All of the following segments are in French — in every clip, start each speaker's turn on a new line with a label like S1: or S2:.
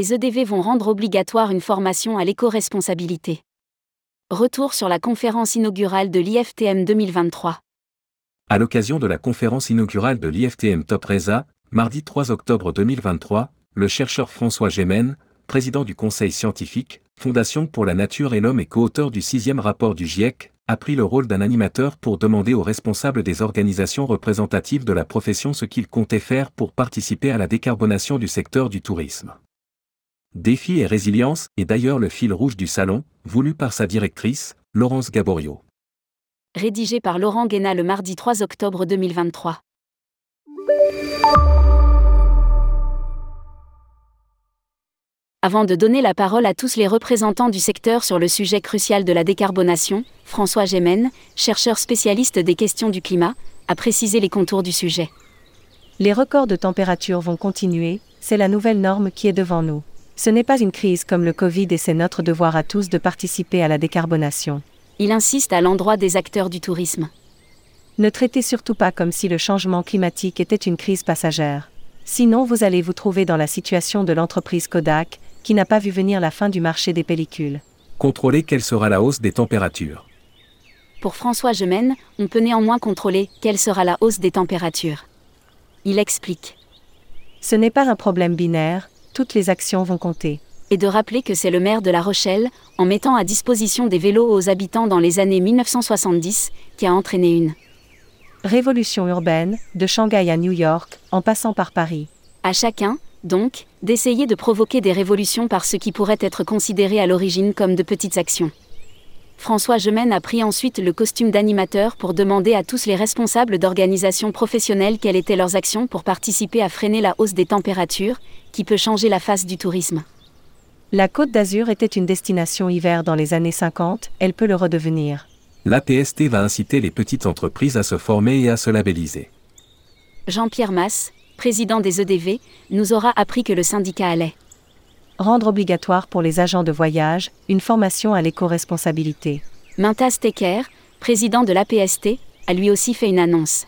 S1: les EDV vont rendre obligatoire une formation à l'éco-responsabilité. Retour sur la conférence inaugurale de l'IFTM 2023.
S2: À l'occasion de la conférence inaugurale de l'IFTM Top Reza, mardi 3 octobre 2023, le chercheur François Gémen, président du Conseil scientifique, Fondation pour la Nature et l'Homme et co-auteur du sixième rapport du GIEC, a pris le rôle d'un animateur pour demander aux responsables des organisations représentatives de la profession ce qu'ils comptaient faire pour participer à la décarbonation du secteur du tourisme. Défi et résilience est d'ailleurs le fil rouge du salon, voulu par sa directrice, Laurence Gaborio.
S1: Rédigé par Laurent Guéna le mardi 3 octobre 2023. Avant de donner la parole à tous les représentants du secteur sur le sujet crucial de la décarbonation, François Gémen, chercheur spécialiste des questions du climat, a précisé les contours du sujet.
S3: Les records de température vont continuer, c'est la nouvelle norme qui est devant nous. Ce n'est pas une crise comme le Covid et c'est notre devoir à tous de participer à la décarbonation.
S1: Il insiste à l'endroit des acteurs du tourisme.
S3: Ne traitez surtout pas comme si le changement climatique était une crise passagère. Sinon vous allez vous trouver dans la situation de l'entreprise Kodak, qui n'a pas vu venir la fin du marché des pellicules.
S2: Contrôler quelle sera la hausse des températures.
S1: Pour François Gemène, on peut néanmoins contrôler quelle sera la hausse des températures. Il explique.
S3: Ce n'est pas un problème binaire, toutes les actions vont compter.
S1: Et de rappeler que c'est le maire de La Rochelle, en mettant à disposition des vélos aux habitants dans les années 1970, qui a entraîné une
S3: révolution urbaine, de Shanghai à New York, en passant par Paris.
S1: À chacun, donc, d'essayer de provoquer des révolutions par ce qui pourrait être considéré à l'origine comme de petites actions. François Gemène a pris ensuite le costume d'animateur pour demander à tous les responsables d'organisations professionnelles quelles étaient leurs actions pour participer à freiner la hausse des températures, qui peut changer la face du tourisme.
S3: La Côte d'Azur était une destination hiver dans les années 50, elle peut le redevenir.
S2: L'APST va inciter les petites entreprises à se former et à se labelliser.
S1: Jean-Pierre Masse, président des EDV, nous aura appris que le syndicat allait
S3: rendre obligatoire pour les agents de voyage une formation à l'éco-responsabilité.
S1: Mintas Tecker, président de l'APST, a lui aussi fait une annonce.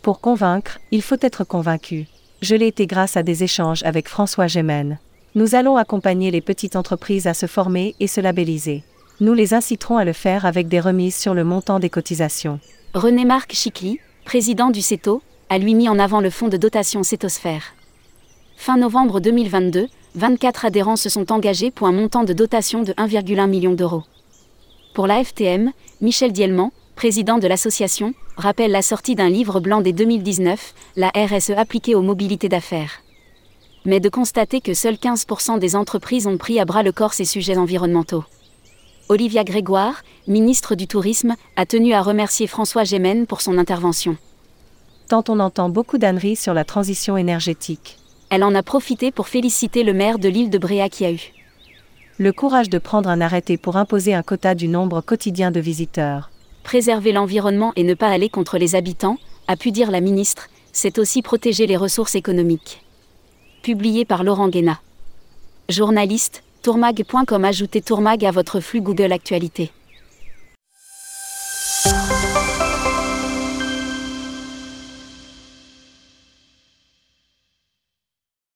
S3: Pour convaincre, il faut être convaincu. Je l'ai été grâce à des échanges avec François Gémen. Nous allons accompagner les petites entreprises à se former et se labelliser. Nous les inciterons à le faire avec des remises sur le montant des cotisations.
S1: René-Marc Chicly, président du CETO, a lui mis en avant le fonds de dotation Cétosphère. Fin novembre 2022, 24 adhérents se sont engagés pour un montant de dotation de 1,1 million d'euros. Pour la FTM, Michel Dielman, président de l'association, rappelle la sortie d'un livre blanc dès 2019, la RSE appliquée aux mobilités d'affaires. Mais de constater que seuls 15% des entreprises ont pris à bras le corps ces sujets environnementaux. Olivia Grégoire, ministre du Tourisme, a tenu à remercier François Gémen pour son intervention
S3: tant on entend beaucoup d'âneries sur la transition énergétique.
S1: Elle en a profité pour féliciter le maire de l'île de Bréa qui a eu
S3: le courage de prendre un arrêté pour imposer un quota du nombre quotidien de visiteurs.
S1: Préserver l'environnement et ne pas aller contre les habitants, a pu dire la ministre, c'est aussi protéger les ressources économiques. Publié par Laurent Guéna. Journaliste, tourmag.com Ajoutez Tourmag à votre flux Google Actualité.